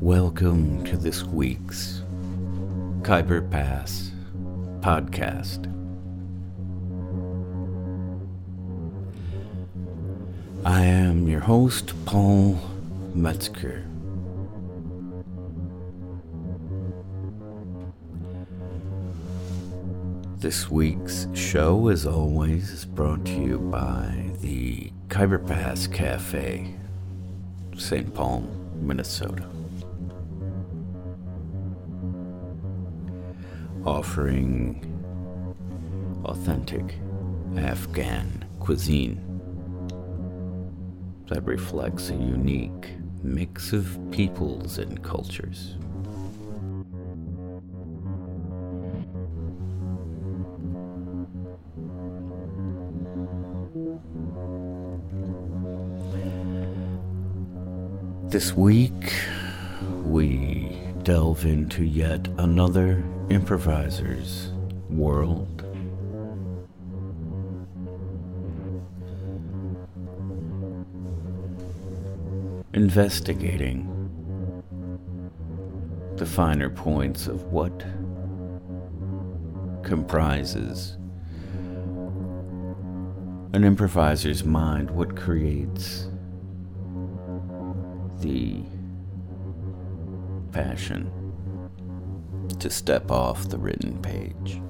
Welcome to this week's Khyber Pass podcast. I am your host, Paul Metzger. This week's show, as always, is brought to you by the Khyber Pass Cafe, St. Paul, Minnesota. Offering authentic Afghan cuisine that reflects a unique mix of peoples and cultures. This week, we delve into yet another improviser's world. Investigating the finer points of what comprises an improviser's mind, what creates the passion to step off the written page.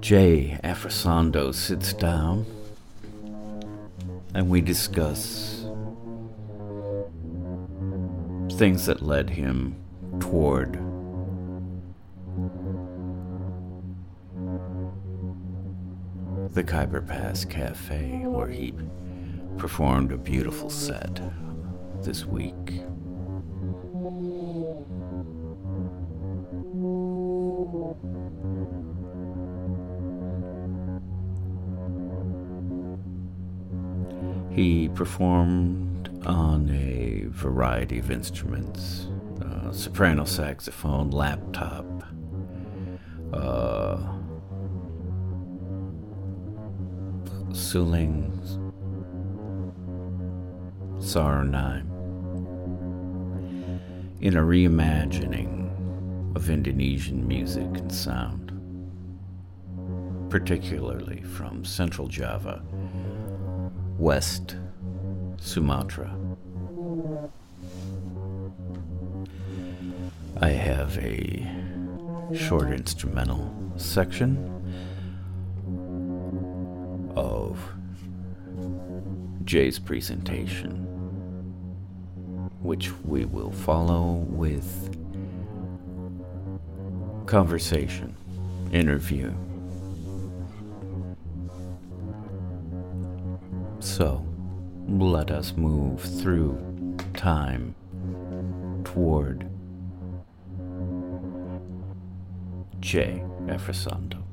Jay Afrisando sits down and we discuss things that led him toward the Khyber Pass Cafe, where he performed a beautiful set this week. He performed on a variety of instruments uh, soprano saxophone, laptop, Suling Saranime in a reimagining of Indonesian music and sound, particularly from Central Java, West Sumatra. I have a short instrumental section Jay's presentation, which we will follow with conversation, interview. So, let us move through time toward Jay Afrisando.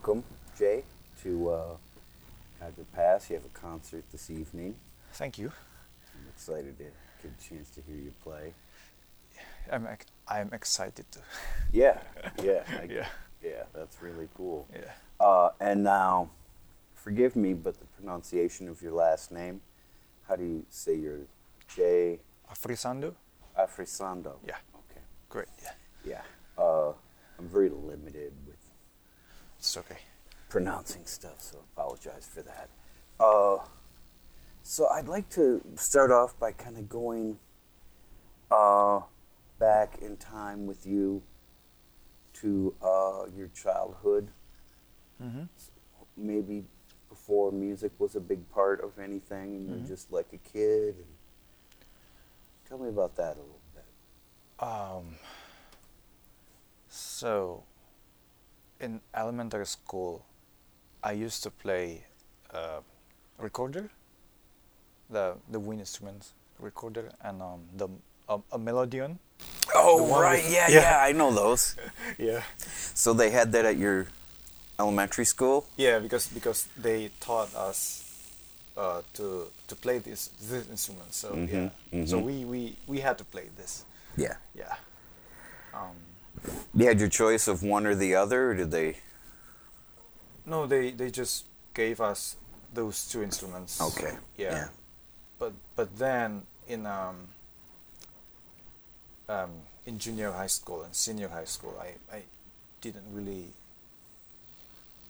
Welcome, Jay, to uh, Pass. You have a concert this evening. Thank you. I'm excited to get a chance to hear you play. I'm I'm excited to. Yeah, yeah, I- Yeah. yeah. That's really cool. Yeah. Uh, and now, forgive me, but the pronunciation of your last name, how do you say your Jay Afrisando? Afrisando? Yeah. Okay. Great. Yeah. Yeah. Uh, I'm very limited It's okay. pronouncing stuff, so apologize for that. Uh, so I'd like to start off by kind of going uh, back in time with you to uh, your childhood, Mm-hmm. maybe before music was a big part of anything, and you're Mhm. just like a kid. And tell me about that a little bit. Um, so, in elementary school, I used to play uh, recorder, the the wind instrument recorder, and um, the um, a melodeon. Oh, right. with- yeah, yeah. yeah, I know those. Yeah. So they had that at your elementary school? Yeah, because because they taught us uh, to to play this this instrument. So Mhm, yeah. So mhm. we, we we had to play this. Yeah. Yeah. Um, You had your choice of one or the other, or did they? no, they they just gave us those two instruments. Okay. Yeah. Yeah. But but then in um um in junior high school and senior high school, I I didn't really.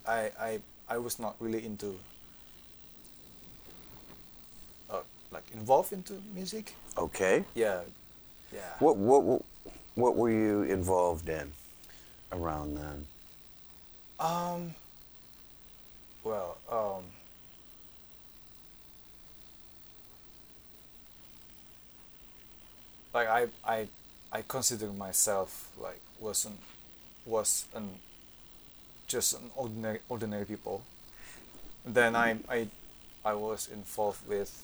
I I I was not really into. Uh, like involved into music. Okay. Yeah. Yeah. What what what, what were you involved in around then? Um. Well, um. Like I, I, I consider myself like wasn't, was an, just an ordinary ordinary people. Then I, I, I was involved with,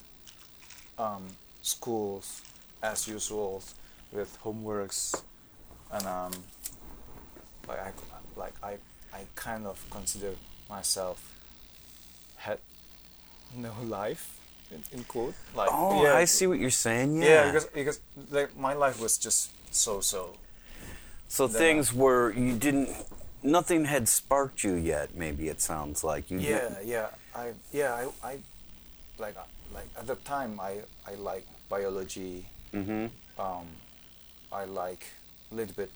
um, schools as usual, with homeworks, and um, like I like I I kind of consider myself had no life in, in quote like Oh, yeah, I see what you're saying. Yeah. yeah, because because like my life was just so so so then, things were you didn't. Nothing had sparked you yet. Maybe it sounds like you. yeah didn't- yeah I yeah I, I like like at the time I I like biology Mhm. um I like a little bit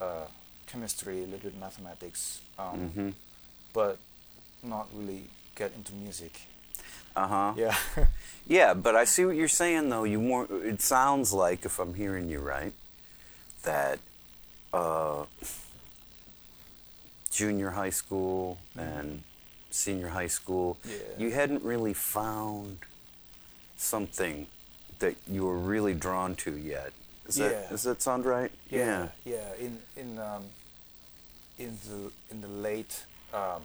uh, chemistry a little bit mathematics um, Mhm. but not really get into music Uh huh. yeah Yeah, but I see what you're saying though. You more. It sounds like, if I'm hearing you right, that uh, junior high school and senior high school, Yeah. you hadn't really found something that you were really drawn to yet. Is that Yeah. does that sound right? yeah yeah in in um in the in the late um,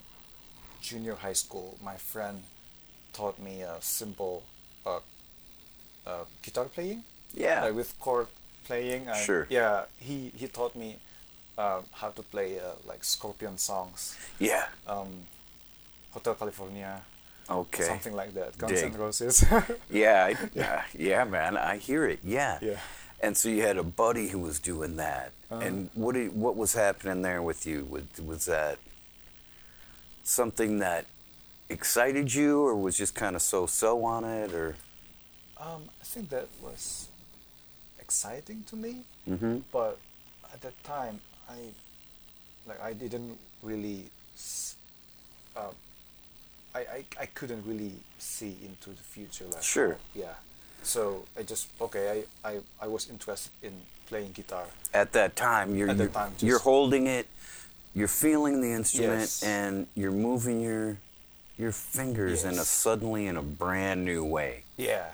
junior high school my friend taught me a simple uh, uh, guitar playing Yeah. like with chord playing and Sure. yeah he he taught me um, how to play uh, like scorpion songs Yeah. um, hotel california Okay. something like that guns. N' roses Yeah, I, yeah, yeah, man. I hear it. Yeah. Yeah. And so you had a buddy who was doing that. Uh-huh. And what did, what was happening there with you? Was, was that something that excited you, or was just kind of so-so on it, or? Um, I think that was exciting to me, Mm-hmm. but at that time, I like I didn't really, uh, I, I I couldn't really see into the future. Like Sure. yeah. So I just okay. I, I, I was interested in playing guitar. At that time, you're At that you're, time, you're holding it, you're feeling the instrument, Yes. and you're moving your your fingers in a suddenly in a brand new way. Yeah.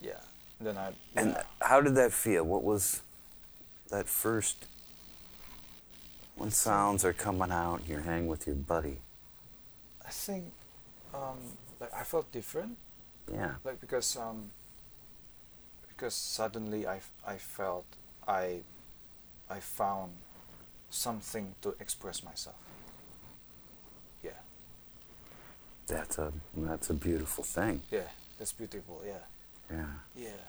Yeah. Then I And how did that feel? What was that first? When sounds are coming out, you're hanging with your buddy. I think um, like I felt different. Yeah. like because um because suddenly I, I felt I I found something to express myself Yeah. That's a that's a beautiful thing. Yeah, that's beautiful. Yeah, Yeah. yeah.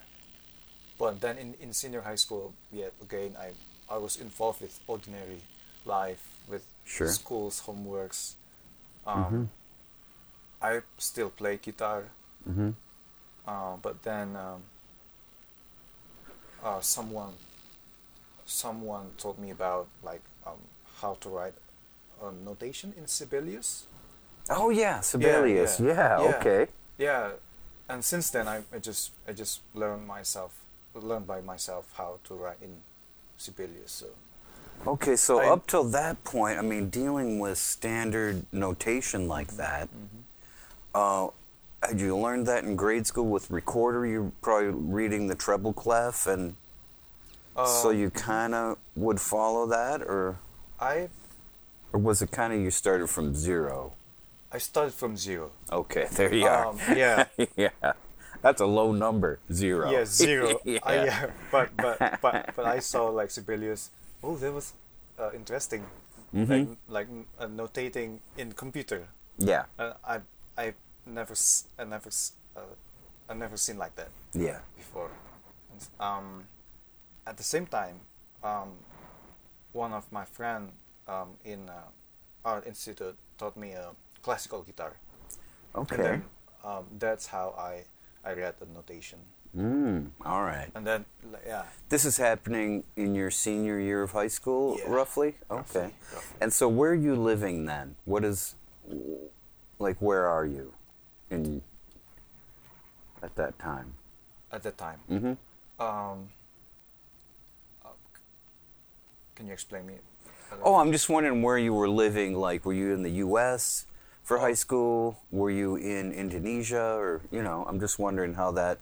But then in, in senior high school, yeah, again, I I was involved with ordinary life, with Sure. schools, homeworks. Um, I still play guitar, Mm-hmm. uh, but then um, uh, someone someone told me about like um, how to write a notation in Sibelius. Oh yeah, Sibelius. yeah. Yeah. Yeah. Okay. Yeah, and since then I, I just I just learned myself learned by myself how to write in Sibelius. So Okay. So I- up till that point, I mean, dealing with standard notation like that, uh, had you learned that in grade school with recorder? You're probably reading the treble clef, and so Uh, you kind of would follow that, or I or was it kind of you started from zero? I started from zero. Okay, there you are. Um, yeah. yeah, that's a low number, zero. Yeah, zero. yeah. I, yeah. But but but but I saw like Sibelius. Oh, that was uh, interesting. Mm-hmm. Like like uh, notating in computer. yeah, Uh, I I never I never uh, I never seen like that yeah. before. Um, at the same time, um, one of my friend um, in uh, art institute taught me a classical guitar. Okay. And then um, that's how I I read the notation. Mm, all right. And then yeah, This is happening in your senior year of high school, Yeah, roughly? roughly, Okay. roughly. And so where are you living then? What is, like, where are you in, at that time? at that time. Mm-hmm. Um, can you explain me? Oh. I'm just wondering where you were living. Like, were you in the U.S. for high school? Were you in Indonesia? Or, you know, I'm just wondering how that,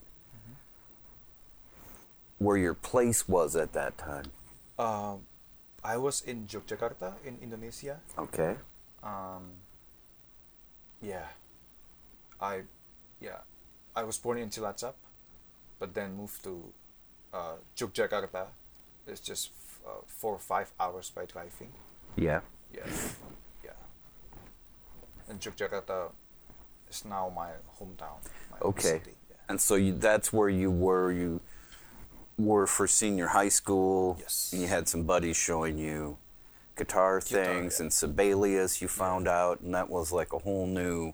where your place was at that time. Um, I was in Yogyakarta in Indonesia. Okay. Um, yeah, I yeah, I was born in Cilacap, but then moved to uh, Yogyakarta. It's just f- uh, four or five hours by driving. Yeah. Yes. yeah. And Yogyakarta is now my hometown. My Okay. city. Yeah. And so you, that's where you were. You were for senior high school. Yes. And you had some buddies showing you guitar, Guitar, things yeah. and Sibelius. You found out, and that was like a whole new.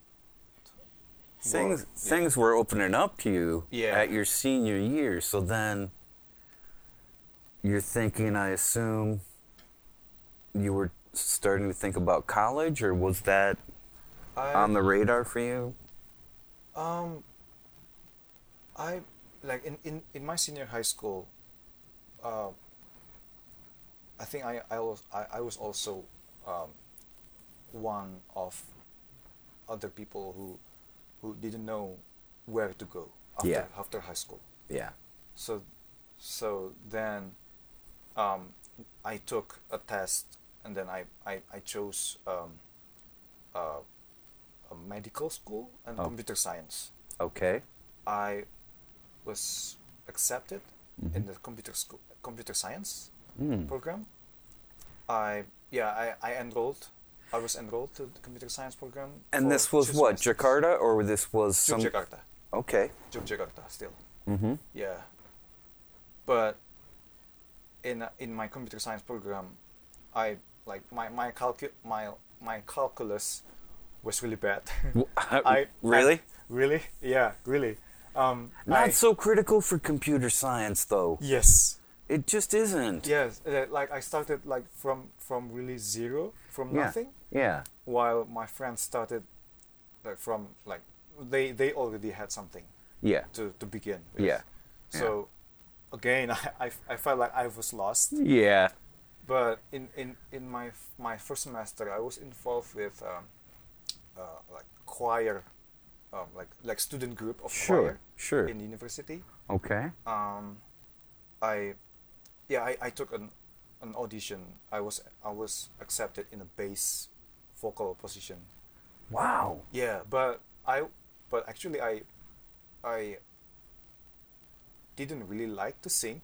Things yeah. things were opening up to you Yeah. at your senior year. So then you're thinking, I assume, you were starting to think about college, or was that I, on the radar for you? Um, I like in, in, in my senior high school. Uh, I think I I was I, I was also um, one of other people who who didn't know where to go after Yeah. after high school. Yeah. So so then um, I took a test and then I I, I chose um, uh, a medical school and Oh. computer science. Okay. I was accepted in the computer school computer science Mm. program. I yeah I, I enrolled. I was enrolled to the computer science program. And this was what. Jakarta, or this was some? Yogyakarta. Okay. Jakarta still. Mm-hmm. Yeah. But in in my computer science program, I like my my calcu- my my calculus was really bad. I really? I- really? Yeah, really. Um, Not I- so critical for computer science, though. Yes. It just isn't. Yes. uh, like I started like from from really zero, from Yeah. nothing, Yeah. while my friends started like from like they they already had something Yeah. to to begin. With. Yeah. So again, I, I I felt like I was lost. Yeah. But in, in, in my my first semester, I was involved with um, uh, like choir, um, like like student group of Sure. choir Sure. in university. Okay. Um, I yeah I, I took an an audition. I was I was accepted in a bass vocal position. Wow. Yeah, but I but actually I I didn't really like to sing.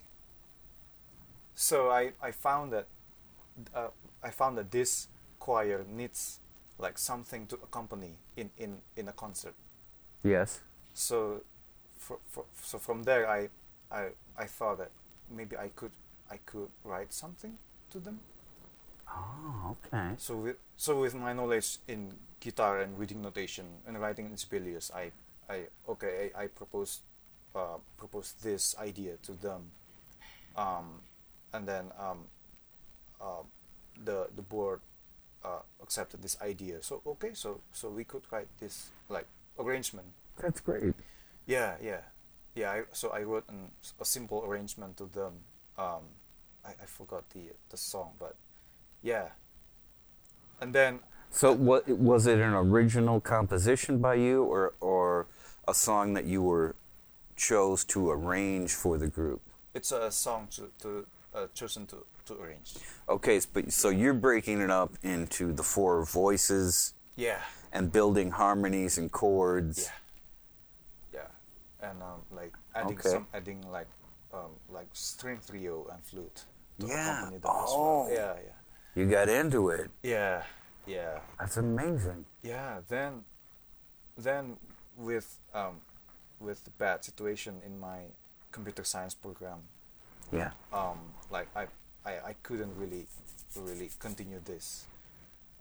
So I, I found that uh, I found that this choir needs like something to accompany in in in a concert. Yes. So, for, for, so from there, I, I I thought that maybe I could I could write something to them. Oh, okay. So with so with my knowledge in guitar and reading notation and writing in Sibelius, I I okay I, I proposed uh, proposed this idea to them, um, and then um, uh, the the board uh, accepted this idea. So okay, so so we could write this like arrangement. That's great. Yeah, yeah, yeah. I, so I wrote an, a simple arrangement to them. Um, I, I forgot the the song, but yeah. And then So, what was it an original composition by you, or or a song that you were chose to arrange for the group? it's a song to, to uh, chosen to, to arrange. Okay, but so you're breaking it up into the four voices Yeah, and building harmonies and chords. yeah, yeah, and um, like adding Okay. some adding like um, like string trio and flute to Yeah. accompany them as Oh. well. Yeah, yeah, You got into it. yeah, yeah, That's amazing. yeah. Then, then with um, with the bad situation in my computer science program, Yeah. um, like I, I, I couldn't really really continue this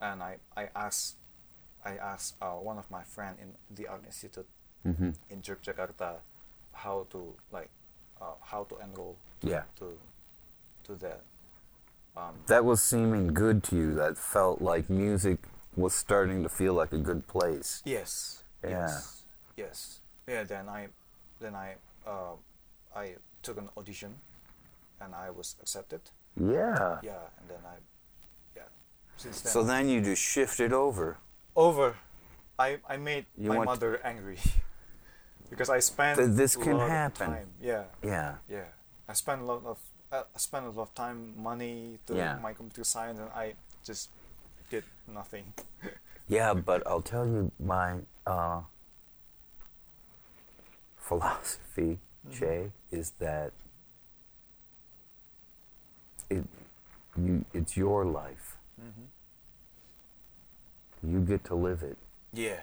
and I, I asked I asked uh, one of my friend in the art institute Mm-hmm. in Yogyakarta how to like uh, how to enroll Yeah. to to that um, That was seeming good to you. That felt like music was starting to feel like a good place. yes Yeah. yes yes yeah then I then I uh, I took an audition and I was accepted Yeah. yeah and then I yeah since then So then you just shifted over. over. I, I made You my mother angry because I spent Th- this can happen. time. Yeah, Yeah. yeah. I spent a lot of I spent a lot of time, money to Yeah. my computer science, and I just did nothing. Yeah, but I'll tell you my uh, philosophy, Jay, is that it you it's your life. hmm You get to live it, Yeah,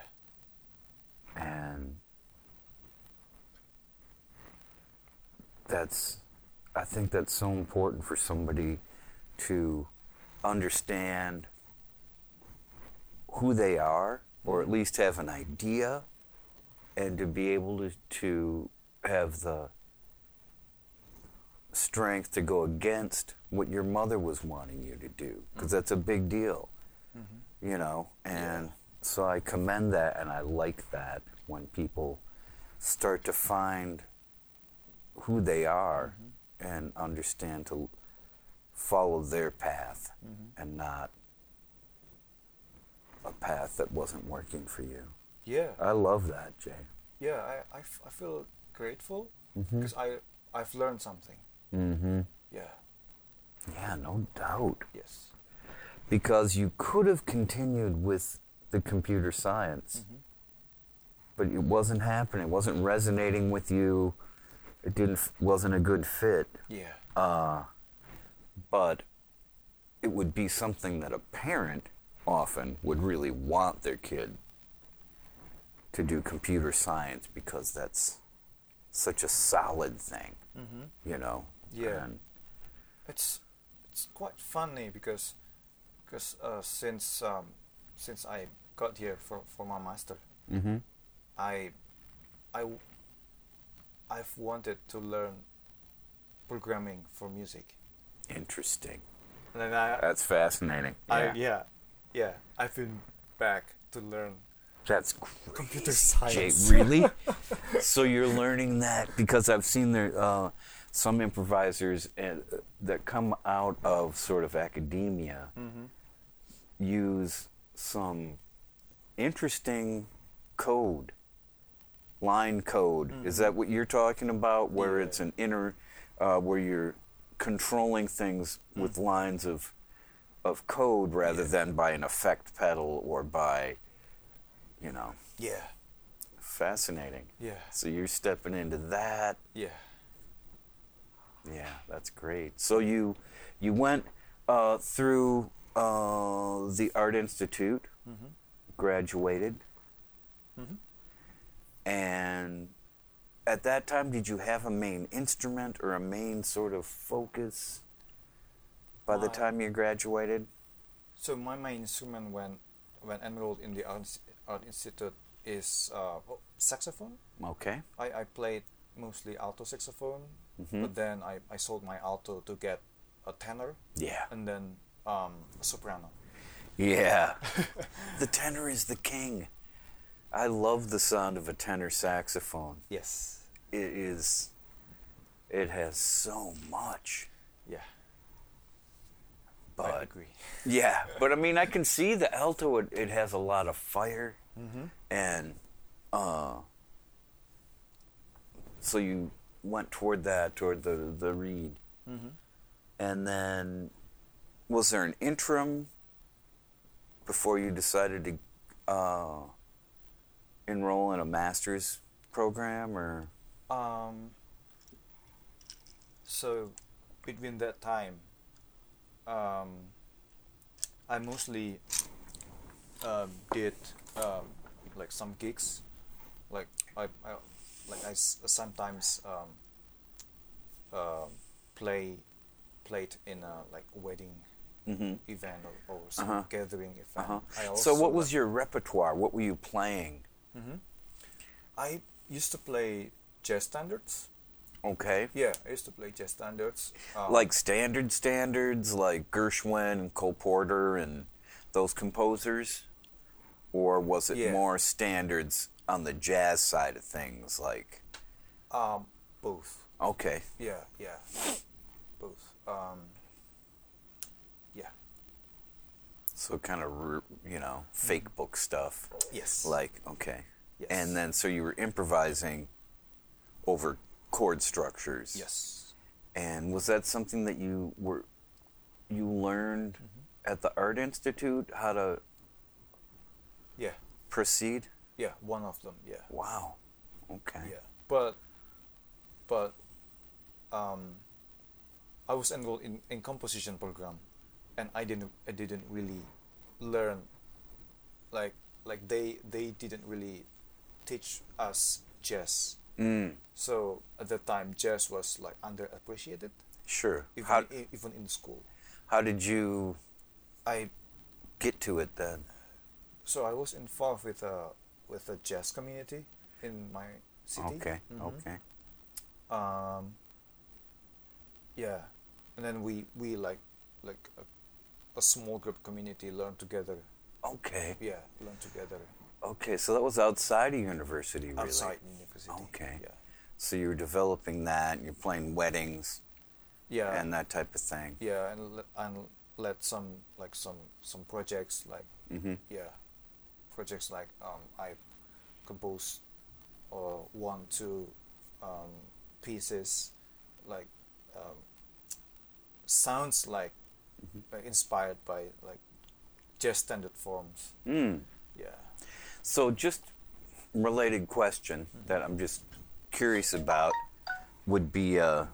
and that's I think that's so important for somebody to understand who they are, or at least have an idea, and to be able to, to have the strength to go against what your mother was wanting you to do, because that's a big deal, mm-hmm. you know. And so I commend that, and I like that when people start to find who they are mm-hmm. And understand to follow their path and not a path that wasn't working for you. yeah, I love that, Jay. yeah. I, I, f- I feel grateful because I I've learned something. Mm-hmm. Yeah. Yeah, no doubt. Yes. Because you could have continued with the computer science, Mhm. but it wasn't happening. It wasn't resonating with you. It didn't wasn't a good fit. Yeah. Uh, but it would be something that a parent often would really want their kid to do computer science because that's such a solid thing, Mm-hmm. you know. Yeah. And- it's it's quite funny because because uh, since um, since I got here for, for my master, Mhm. I I I've wanted to learn programming for music, Interesting. and then I, That's fascinating. I Yeah. yeah yeah I've been back to learn That's great. computer Jay, science. really? so you're learning that because I've seen there uh, some improvisers uh, that come out of sort of academia mm-hmm. use some interesting code, line code. Is that what you're talking about? Where Yeah. it's an inner, uh, where you're controlling things with lines of of code rather Yeah. than by an effect pedal or by, you know, Yeah fascinating. yeah So you're stepping into that. yeah Yeah, that's great. So you you went uh, through uh, the Art Institute, mm-hmm. graduated. Mm-hmm. And at that time, did you have a main instrument or a main sort of focus by the time you graduated? So my main instrument when when enrolled in the art, art institute is uh, saxophone. Okay. I, I played mostly alto saxophone, Mhm. but then I, I sold my alto to get a tenor Yeah. and then um, a soprano. Yeah. the tenor is the king. I love the sound of a tenor saxophone. Yes. It is, it has so much. Yeah. I But agree. Yeah, but I mean, I can see the alto. It, it has a lot of fire, Mm-hmm. and uh, so you went toward that, toward the the reed, Mm-hmm. and then was there an interim before you decided to uh, enroll in a master's program, or Um, so between that time, um, I mostly um, did um, like some gigs, like I, I like I s- sometimes um, um play played in a like wedding Mhm. event or, or some Uh-huh. gathering event. uh-huh. So what was like- your repertoire? What were you playing? Mhm. I used to play jazz standards. Okay. Yeah, I used to play jazz standards. um, like standard standards like Gershwin and Cole Porter and those composers or was it Yeah. more standards on the jazz side of things like um, both. okay Yeah, yeah, both. Um, yeah. So kind of you know fake book stuff Yes. like okay Yes. and then so you were improvising over chord structures Yes. and was that something that you were you learned Mm-hmm. at the art institute how to Yeah. proceed Yeah. One of them. Yeah. wow okay Yeah. But, but, um, I was enrolled in, in composition program, and I didn't I didn't really learn, like like they they didn't really teach us jazz. mm, So at that time, jazz was like underappreciated, sure even how, e- even in school. How did you I get to it then? so I was involved with a with a jazz community in my city. Okay, Mhm. okay. Um. Yeah, and then we we like like a, small group community learn together. Okay. Yeah, learn together Okay, so that was outside of university, really? outside university. Okay. Yeah. So you were developing that, and you're playing weddings Yeah. and that type of thing. yeah, and and let some like some some projects like hmm yeah projects like um, I composed or one two um, pieces like um, sounds like uh, inspired by like jazz standard forms Mm. yeah So just related question that I'm just curious about would be, uh,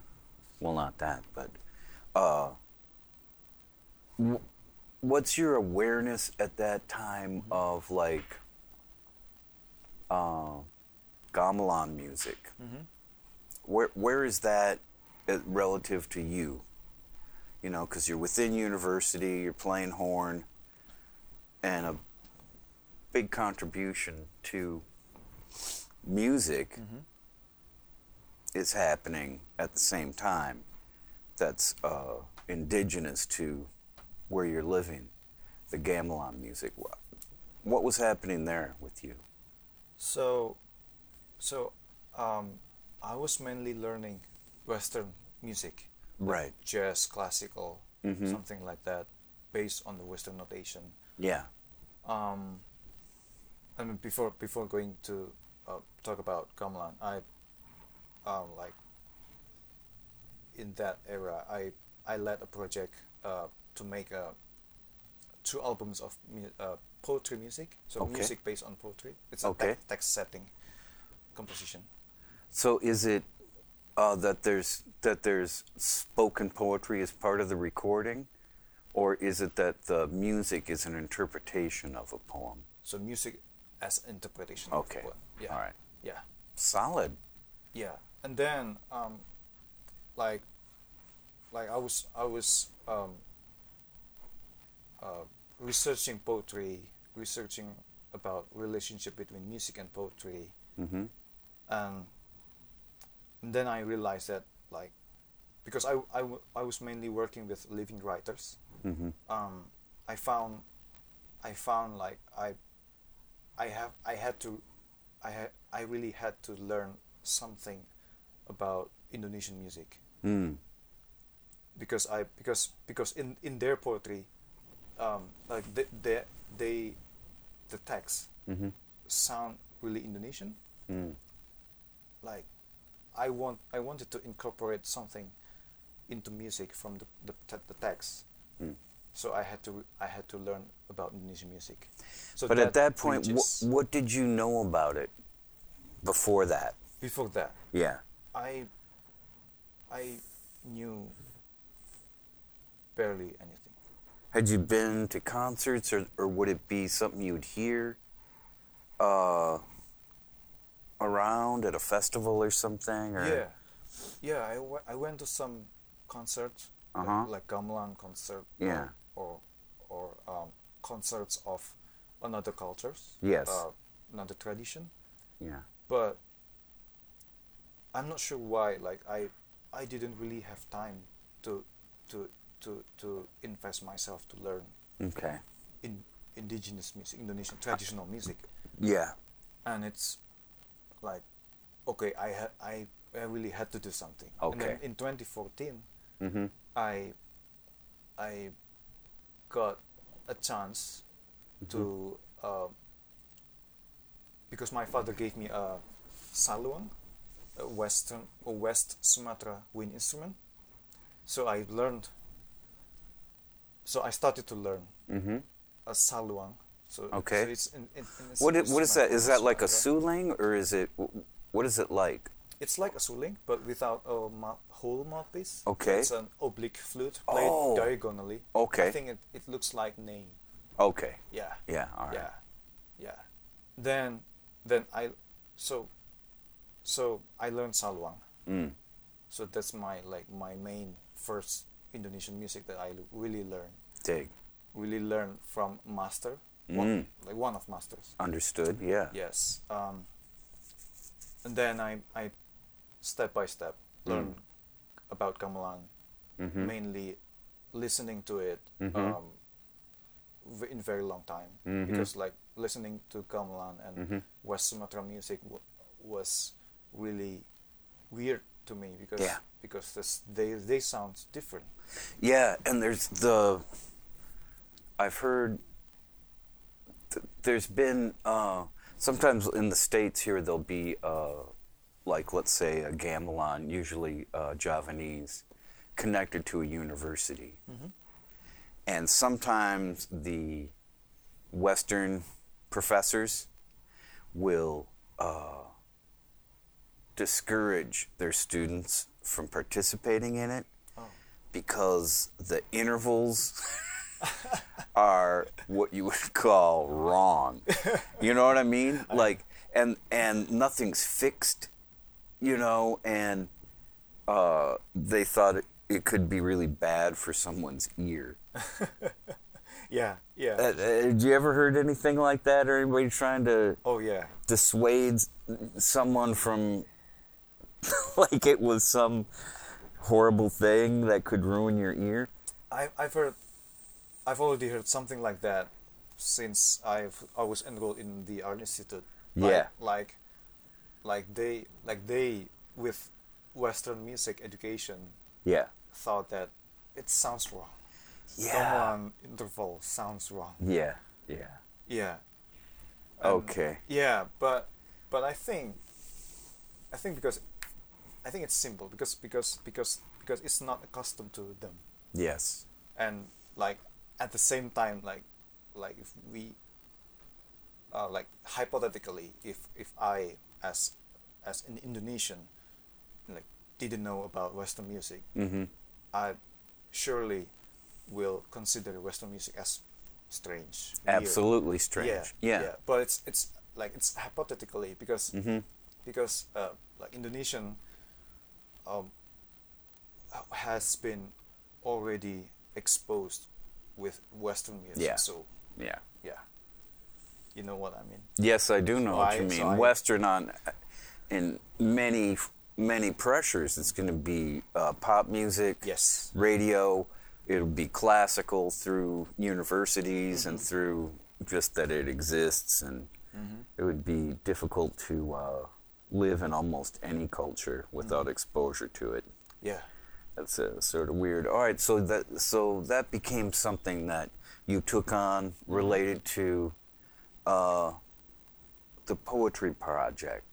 well, not that, but uh, w- what's your awareness at that time of like uh, gamelan music? mm-hmm. Where where is that uh, relative to you? You know, because you're within university, you're playing horn, and a big contribution to music is happening at the same time. That's uh, indigenous to where you're living, the gamelan music. What, what was happening there with you? so so um, I was mainly learning Western music Right. jazz classical Mhm. something like that based on the Western notation Yeah. um, I mean, before before going to uh, talk about gamelan, I um, like in that era, I I led a project uh, to make a two albums of uh, poetry music. So Okay. music based on poetry. It's a Okay. te- text setting composition. So is it uh, that there's that there's spoken poetry as part of the recording, or is it that the music is an interpretation of a poem? So music as interpretation. Okay. Of what, yeah. All right. Yeah. Solid. Yeah. And then um, like like I was I was um, uh, researching poetry, researching about relationship between music and poetry, Mm-hmm. and, and then I realized that like because I, I, w- I was mainly working with living writers, Mm-hmm. um, I found I found like I I have I had to I had I really had to learn something about Indonesian music Mm. because I because because in in their poetry um, like they, they they the text Mm-hmm. sound really Indonesian Mm. like I want I wanted to incorporate something into music from the the, te- the text Mm. so I had to I had to learn about Indonesian music so But at that point, wh- what did you know about it before that? before that Yeah. I I knew barely anything Had you been to concerts, or, or would it be something you'd hear uh, around at a festival or something? Or? yeah yeah I, w- I went to some concerts Uh-huh. like, like gamelan concert Yeah. or or, or um, concerts of another cultures Yes. uh, another tradition Yeah. but I'm not sure why. Like I, I didn't really have time to, to, to, to invest myself to learn Okay. in indigenous music, Indonesian traditional music, Yeah. and it's like, okay, I had I, I really had to do something. And then Okay. in 2014, Mm-hmm. I, I got a chance to uh, because my father gave me a saluang, a western or West Sumatra wind instrument. So I learned. So I started to learn Mm-hmm. a saluang. So Okay. So it's in, in, in a What, i- what is that? That like a suling, or is it? What is it like? It's like a suling, but without a mouth, whole mouthpiece. Okay. It's an oblique flute played Oh. diagonally. Okay. I think it, it looks like ney. Okay. Yeah. Yeah. All right. Yeah, yeah. Then, then I, so, so I learned saluang. Mm. So that's my like my main first Indonesian music that I really learned. Dig. Really learned from master, one, Mm. like one of masters. Understood. Yeah. Yes. Um, and then I I step by step Mm. learn about gamelan, Mm-hmm. mainly listening to it Mhm. um, v- in very long time Mhm. because like listening to gamelan and Mhm. West Sumatra music w- was really weird to me because Yeah. because this, they they sound different. Yeah, and there's the. I've heard. Th- there's been uh, sometimes in the states here there'll be uh, like let's say a gamelan, usually uh, Javanese, connected to a university, and sometimes the Western professors will uh, discourage their students from participating in it Oh. because the intervals are what you would call wrong. You know what I mean? Like and and nothing's fixed, you know, and uh, they thought it, it could be really bad for someone's ear. Yeah, yeah. Uh, uh, did you ever heard anything like that, or anybody trying to oh yeah. dissuade someone from like it was some horrible thing that could ruin your ear? I, I've heard, I've already heard something like that since I've I was enrolled in the art institute. Like, Yeah. Like, like they like they with Western music education Yeah. thought that it sounds wrong. Yeah. Gamelan interval sounds wrong. Yeah. Yeah. Yeah. And- Okay. Yeah, but but I think I think because I think it's simple because because because because it's not accustomed to them. Yes. and like at the same time like like if we uh, like hypothetically if if i as as an indonesian like didn't know about western music Mm-hmm. i surely will consider western music as strange. weird. Absolutely strange. Yeah, Yeah. yeah. But it's it's like it's hypothetically because Mm-hmm. because uh, like Indonesian um, has been already exposed with Western music. Yeah. So Yeah. yeah, you know what I mean. Yes, I do know So what I- you so mean. I- Western on in many many pressures. It's going to be uh, pop music, Yes. radio. It'll be classical through universities Mm-hmm. and through just that it exists, and Mm-hmm. it would be difficult to uh, live in almost any culture without Mm-hmm. exposure to it. Yeah. That's uh, sort of weird. All right, so that so that became something that you took on related to uh, the poetry project.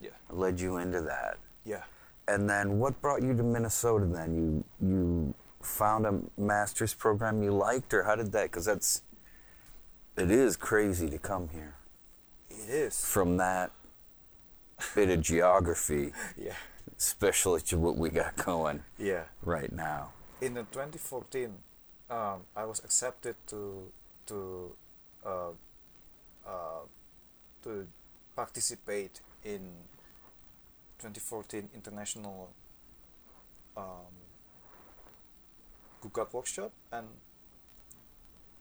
Yeah. Led you into that, Yeah. and then what brought you to Minnesota? Then you you found a master's program you liked, or how did that? Because that's it is crazy to come here It is. from that bit of geography, Yeah. Especially to what we got going Yeah. right now. in the 2014 um, i was accepted to to uh, uh, to participate in 2014 international um, Gugak workshop and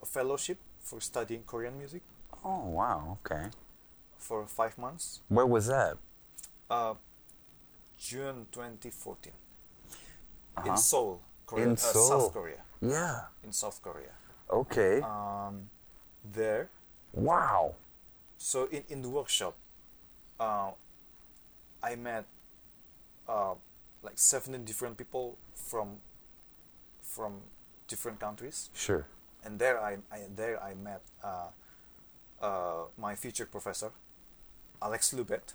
a fellowship for studying Korean music Oh wow, okay. for five months. Where was that? Uh, June 2014 Uh-huh. in Seoul, Korea, In uh, Seoul. South Korea. Yeah. In South Korea. Okay. um, there. wow. So in, in the workshop, uh, I met uh, like 17 different people from from different countries, Sure. and there I, I there I met uh, uh, my future professor, Alex Lubet.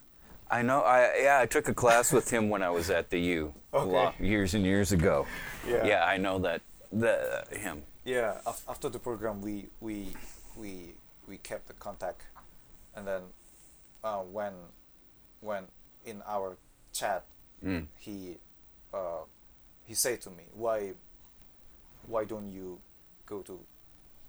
I know. I yeah. I took a class with him when I was at the U Okay. lot- years and years ago. Yeah. Yeah. I know that. The him. Yeah, after the program, we we we we kept the contact, and then uh, when when in our chat, Mm. he uh, he said to me, "Why why don't you go to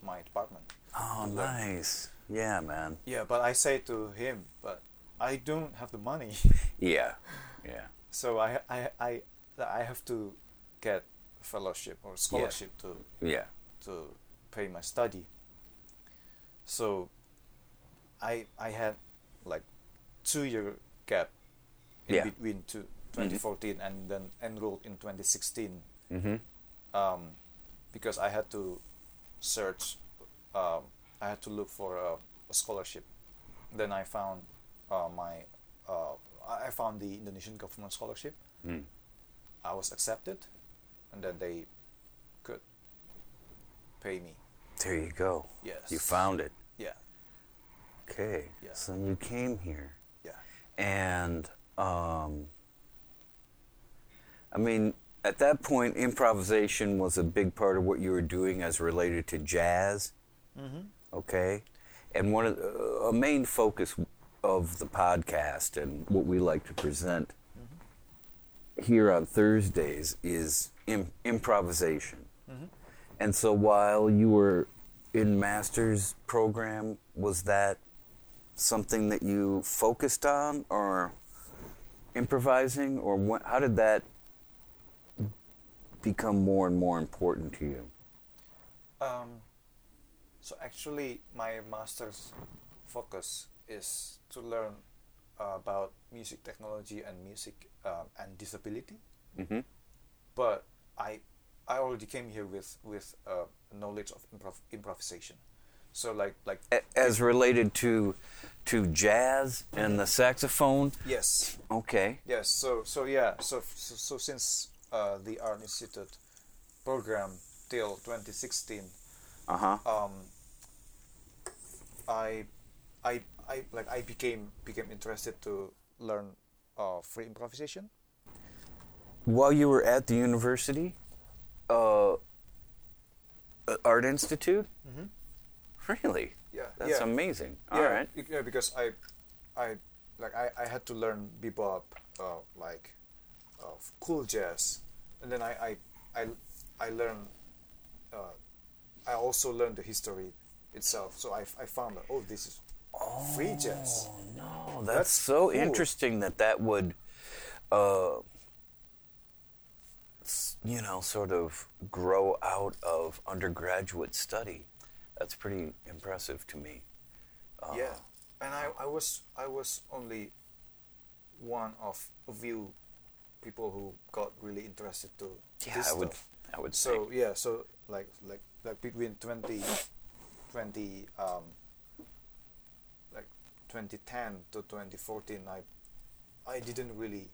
my department?" Oh, nice. Yeah, man. Yeah, but I say to him, "But I don't have the money, Yeah. Yeah. so I I I I have to get fellowship or scholarship to Yeah. to pay my study. So I I had like two year gap in Yeah. between two, 2014 and then enrolled in 2016 Mm-hmm. um, because I had to search um, I had to look for a, a scholarship then I found uh, my uh, I found the Indonesian government scholarship Mm. I was accepted and then they could pay me There you go. Yes. You found it. yeah Okay. Yeah. So you came here. yeah And um, I mean, at that point, improvisation was a big part of what you were doing as related to jazz. mm-hmm. Okay, and one of the, a main focus of the podcast and what we like to present here on Thursdays is Im- improvisation. And so, while you were in master's program, was that something that you focused on, or improvising, or what, how did that become more and more important to you? Um, so actually, my master's focus is to learn uh, about music technology and music uh, and disability. Mm-hmm. But I, I already came here with with uh, knowledge of improv- improvisation. So like like as related to to jazz and the saxophone. yes Okay. yes so so yeah so so, so since uh, the Art Institute program till 2016 Uh huh. um, I, I, I like I became became interested to learn uh, free improvisation. While you were at the university, uh, Art Institute. Mhm. Really? Yeah, That's yeah. amazing. All yeah, right. Yeah, because I, I, like I, I had to learn bebop, uh, like, uh, cool jazz, and then I, I, I, I learned, uh, I also learned the history itself. So I, I found that oh this is free jazz. Oh no, that's, That's so cool. interesting that that would, uh, you know, sort of grow out of undergraduate study. That's pretty impressive to me. Uh, yeah, and I, I was I was only one of a few people who got really interested to Yeah, this I would. I would say. So yeah, so like like like between 20, 20 um, 2010 to 2014, I I didn't really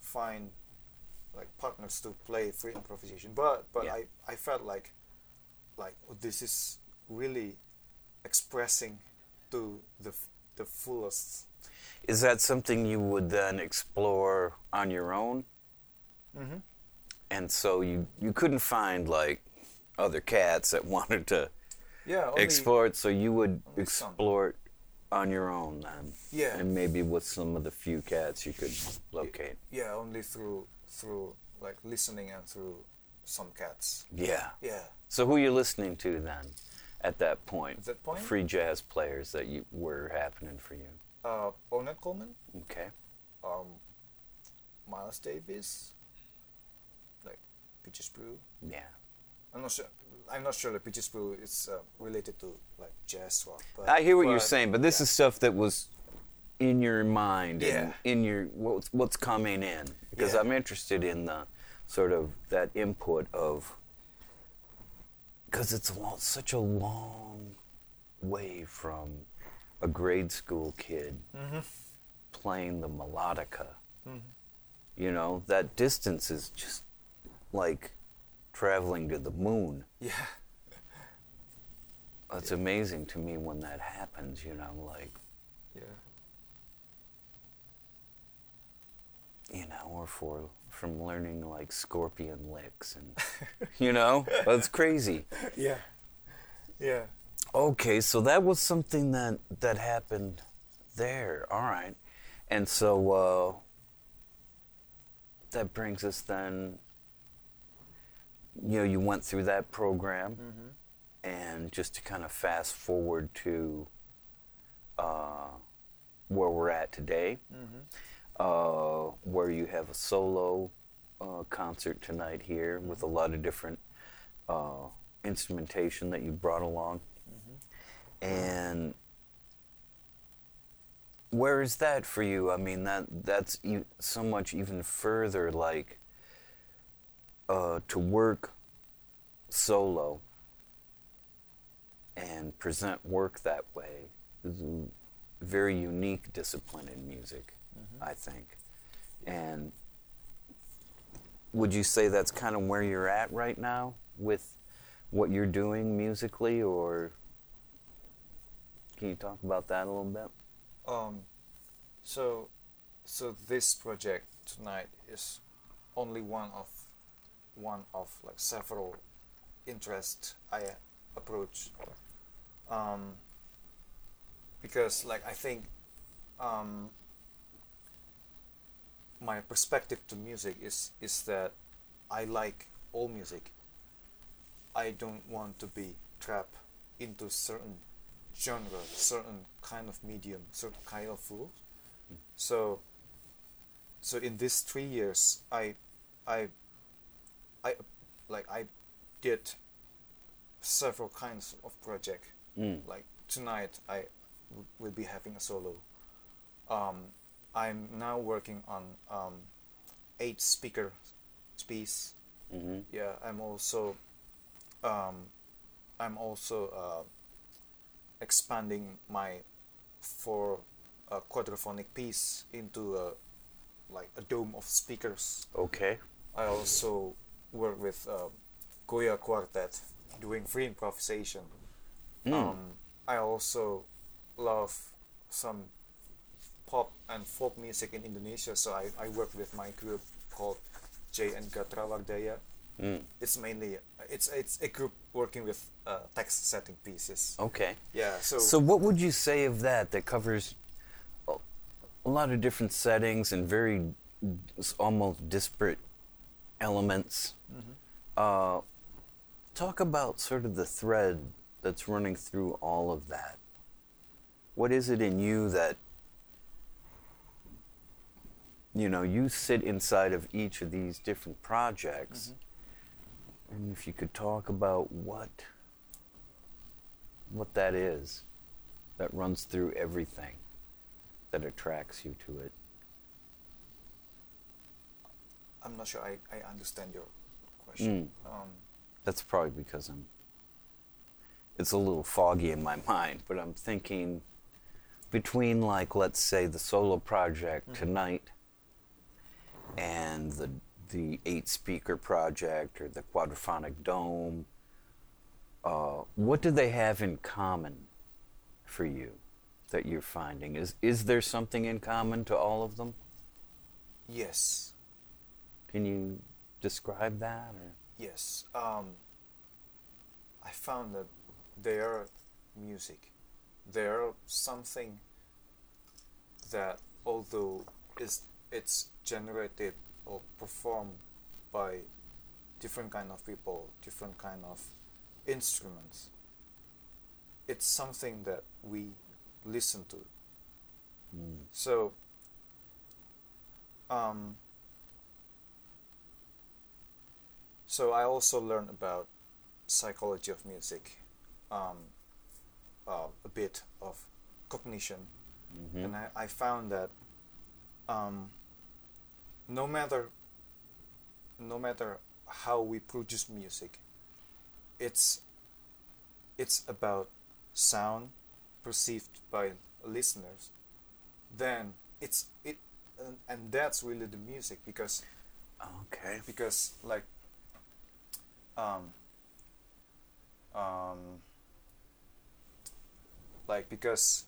find like partners to play free improvisation, but but Yeah. I I felt like like oh, this is really expressing to the the fullest. Is that something you would then explore on your own? Mm-hmm. And so you you couldn't find like other cats that wanted to Yeah, only, explore it, so you would some. explore it on your own then. Yeah. And maybe with some of the few cats you could locate. Yeah, only through through like listening and through some cats. Yeah. Yeah. So who are you listening to then at that point? At that point? Free jazz players that you were happening for you. Uh, Ornette Coleman, Okay. um, Miles Davis, like Bitches Brew. Yeah. I'm not sure. I'm not sure that Bitches Brew is uh, related to like jazz rock. But I hear what you're saying, but this yeah. is stuff that was in your mind and Yeah. in your what's what's coming in because Yeah. I'm interested in the sort of that input of because it's a long, such a long way from a grade school kid Mm-hmm. playing the melodica. You know that distance is just like traveling to the moon. Yeah. It's amazing to me when that happens. You know, like Yeah. you know, or for from learning like scorpion licks and you know, that's crazy. Yeah. Yeah. Okay, so that was something that that happened there. All right, and so uh, that brings us then. You know, you went through that program, and just to kind of fast forward to uh, where we're at today, uh, where you have a solo uh, concert tonight here with a lot of different uh, instrumentation that you brought along. And where is that for you? I mean, that that's e- so much even further like uh, to work solo and present work that way is a very unique discipline in music, I think. And would you say that's kind of where you're at right now with what you're doing musically, or can you talk about that a little bit? Um, so, so this project tonight is only one of one of like several interests I approach. Um, because like I think um, my perspective to music is is that I like all music. I don't want to be trapped into certain genre, certain kind of medium, certain kind of rules. So, so in these three years, I, I, I, like I did several kinds of project. Mm. Like tonight, I w- will be having a solo. Um, I'm now working on um, eight speaker piece. Mm-hmm. Yeah, I'm also, um, I'm also uh, expanding my four uh, quadraphonic piece into a like a dome of speakers. Okay. I also work with uh, Goya Quartet doing free improvisation. Mm. Um, I also love some pop and folk music in Indonesia, so I, I work with my group called J and Gatra Wardaya. Mm. It's mainly it's it's a group working with uh, text setting pieces. Okay. Yeah, so, So, what would you say of that? That covers a, a lot of different settings and very almost disparate elements. Uh, talk about sort of the thread that's running through all of that? What is it in you that you know, you sit inside of each of these different projects. And if you could talk about what what that is that runs through everything that attracts you to it. I'm not sure I, I understand your question. Um, That's probably because I'm it's a little foggy in my mind, but I'm thinking between like let's say the solo project tonight and the the eight speaker project or the quadraphonic dome uh, what do they have in common for you that you're finding? Is is there something in common to all of them? Yes, can you describe that or yes. Um, I found that their music, they're something that although is it's generated or performed by different kind of people, different kind of instruments, it's something that we listen to. So, um, so I also learned about psychology of music, um, uh, a bit of cognition, and I, I found that um, no matter no matter how we produce music, it's it's about sound perceived by listeners. Then it's it, and, and that's really the music because okay because like um um like because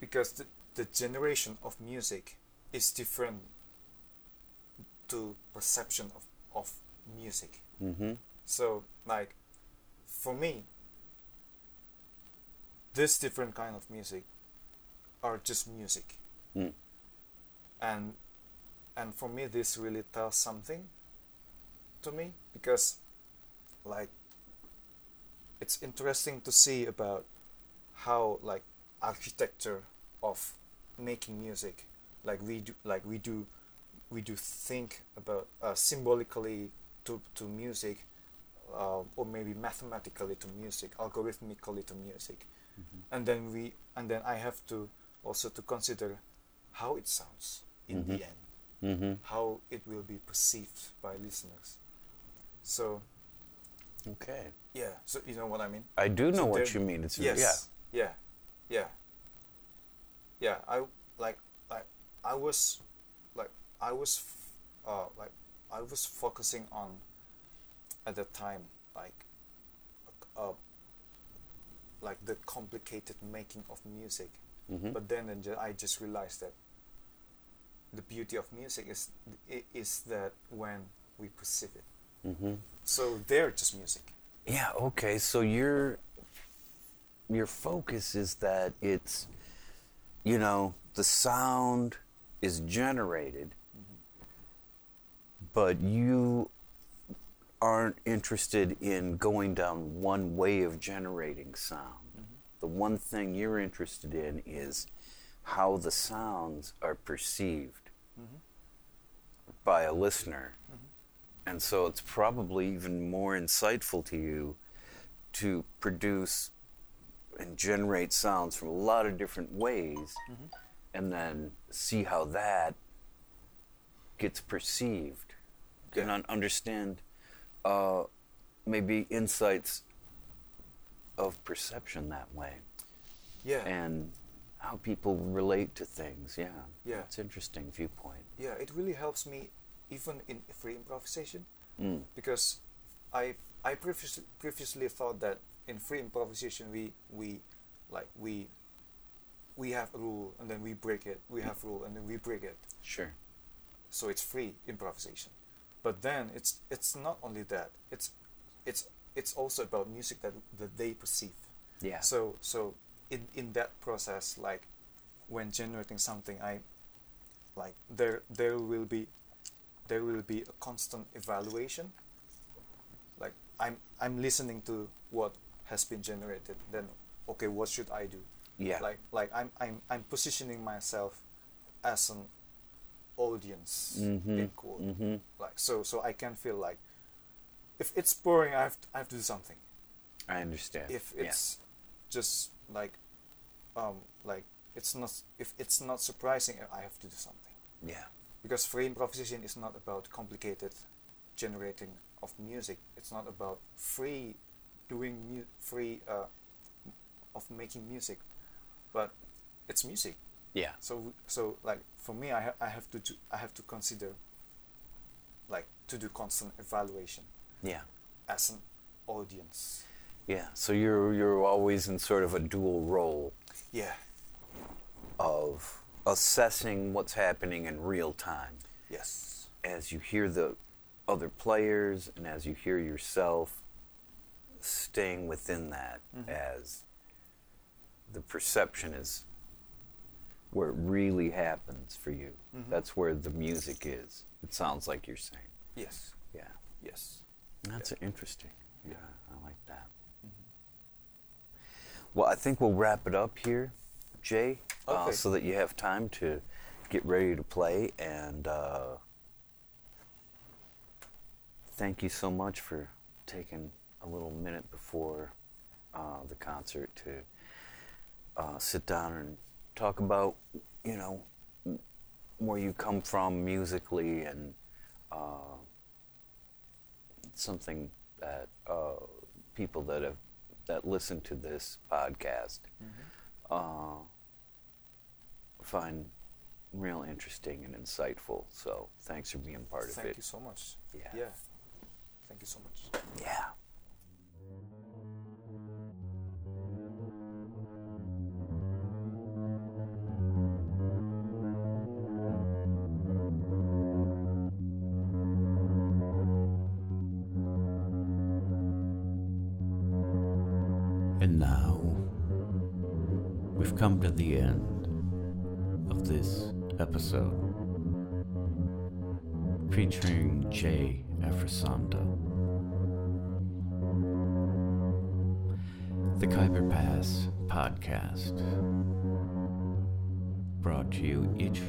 because the, the generation of music is different to perception of, of music. Mm-hmm. So like for me this different kind of music are just music. Mm. and and for me this really tells something to me because like it's interesting to see about how like architecture of making music like we do like we do we do think about uh, symbolically to, to music uh, or maybe mathematically to music algorithmically to music. And then we and then i have to also to consider how it sounds in the end mm-hmm. how it will be perceived by listeners. So okay. yeah so you know what i mean? I do know So what you mean. It's yes. yeah. Yeah. Yeah. I like like i was like i was f- uh like i was focusing on at that time like uh like the complicated making of music. Mm-hmm. but then and i just realized that the beauty of music is is that when we perceive it Mm-hmm. so they're just music Yeah, okay. So your your focus is that it's you know, the sound is generated but you aren't interested in going down one way of generating sound. The one thing you're interested in is how the sounds are perceived mm-hmm. by a listener. Mm-hmm. And so it's probably even more insightful to you to produce and generate sounds from a lot of different ways mm-hmm. and then see how that gets perceived and understand uh, maybe insights of perception that way. Yeah. And how people relate to things. Yeah. Yeah. It's interesting viewpoint. yeah it really helps me even in free improvisation Mm. because I I previously previously thought that in free improvisation we we like we we have a rule and then we break it we have rule and then we break it Sure. so it's free improvisation but then it's it's not only that it's it's it's also about music that that they perceive Yeah. so so in in that process like when generating something i like there there will be there will be a constant evaluation like I'm I'm listening to what has been generated. Then okay, what should I do? Yeah. Like like I'm I'm I'm positioning myself as an audience Mhm, in quote. mhm. Like so so I can feel like if it's boring, I have to, I have to do something. I understand. If Yeah. Just like um like it's not if it's not surprising, I have to do something yeah. because free improvisation is not about complicated generating of music. It's not about free doing mu- free uh, of making music, but it's music. Yeah. So so like for me, I ha- I have to do, I have to consider like to do constant evaluation Yeah. as an audience. Yeah. So you're you're always in sort of a dual role Yeah. of assessing what's happening in real time Yes. as you hear the other players and as you hear yourself staying within that Mhm. as the perception is where it really happens for you. Mhm. That's where the music is. It sounds like you're saying. Yes. Yeah. Yes. That's Yeah. interesting. Yeah. I like that. Well, I think we'll wrap it up here, Jay, uh, so that you have time to get ready to play. And uh, thank you so much for taking a little minute before uh, the concert to uh, sit down and talk about, you know, where you come from musically and uh, something that uh, people that have that listen to this podcast Mm-hmm. uh, find real interesting and insightful. So thanks for being part of it. Thank you so much. Yeah. Yeah. Thank you so much. Yeah. Come to the end of this episode featuring Jay Afrisando. The Khyber Pass podcast, brought to you each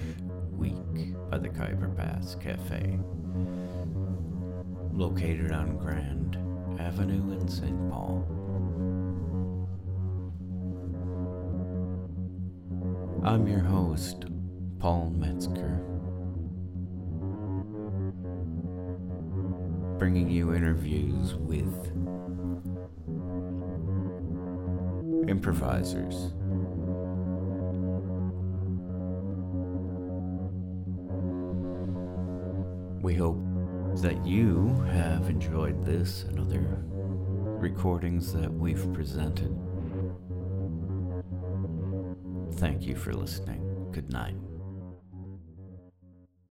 week by the Khyber Pass Cafe, located on Grand Avenue in St. Paul. I'm your host, Paul Metzger, bringing you interviews with improvisers. We hope that you have enjoyed this and other recordings that we've presented. Thank you for listening. Good night.